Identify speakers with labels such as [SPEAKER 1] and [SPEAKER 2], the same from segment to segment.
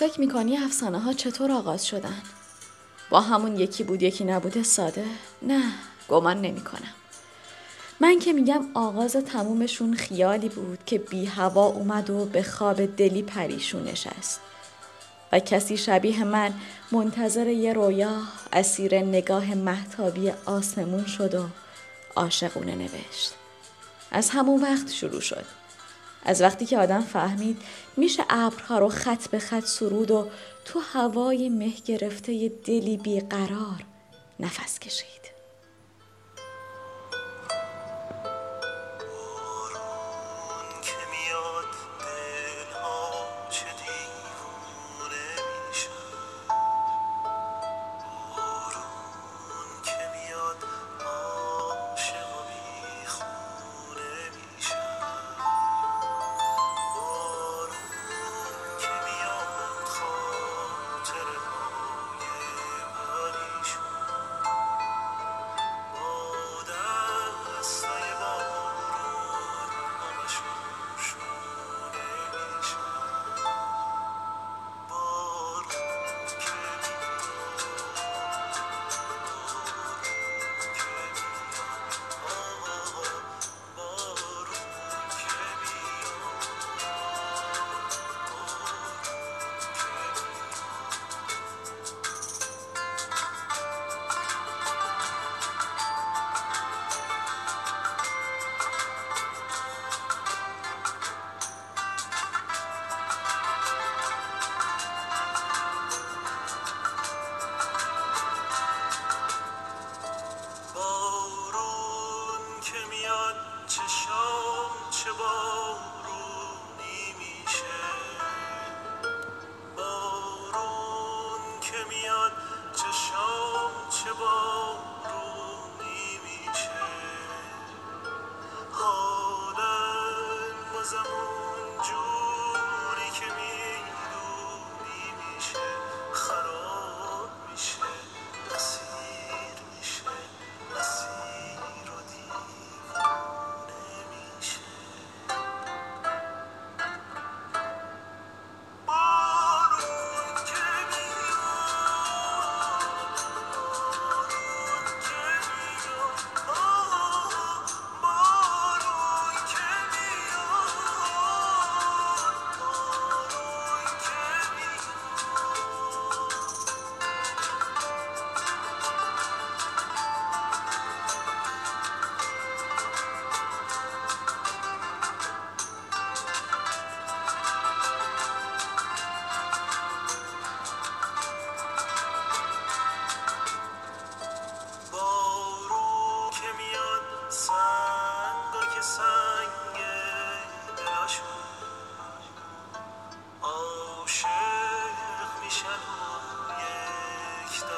[SPEAKER 1] فکر می‌کنی افسانه ها چطور آغاز شدن؟ با همون یکی بود یکی نبوده ساده؟ نه گمان نمی کنم. من که میگم آغاز تمومشون خیالی بود که بی هوا اومد و به خواب دلی پریشون نشست. و کسی شبیه من منتظر یه رویا اسیر نگاه محتابی آسمون شد و عاشقونه نوشت. از همون وقت شروع شد. از وقتی که آدم فهمید میشه ابرها رو خط به خط سرود و تو هوای مه گرفته دلی بیقرار نفس کشید.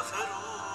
[SPEAKER 1] زفروا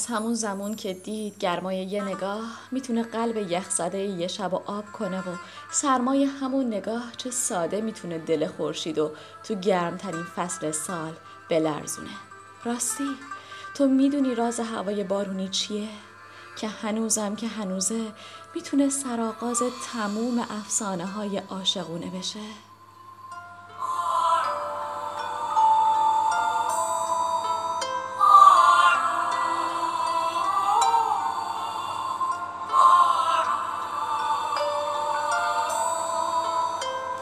[SPEAKER 1] از همون زمان که دید گرمای یه نگاه می‌تونه قلب یخزده یه شب و آب کنه و سرمای همون نگاه چه ساده می‌تونه دل خورشید و تو گرمترین فصل سال بلرزونه راستی تو می‌دونی راز هوای بارونی چیه؟ که هنوزم که هنوزه می‌تونه سرآغاز تموم افسانه های عاشقونه بشه؟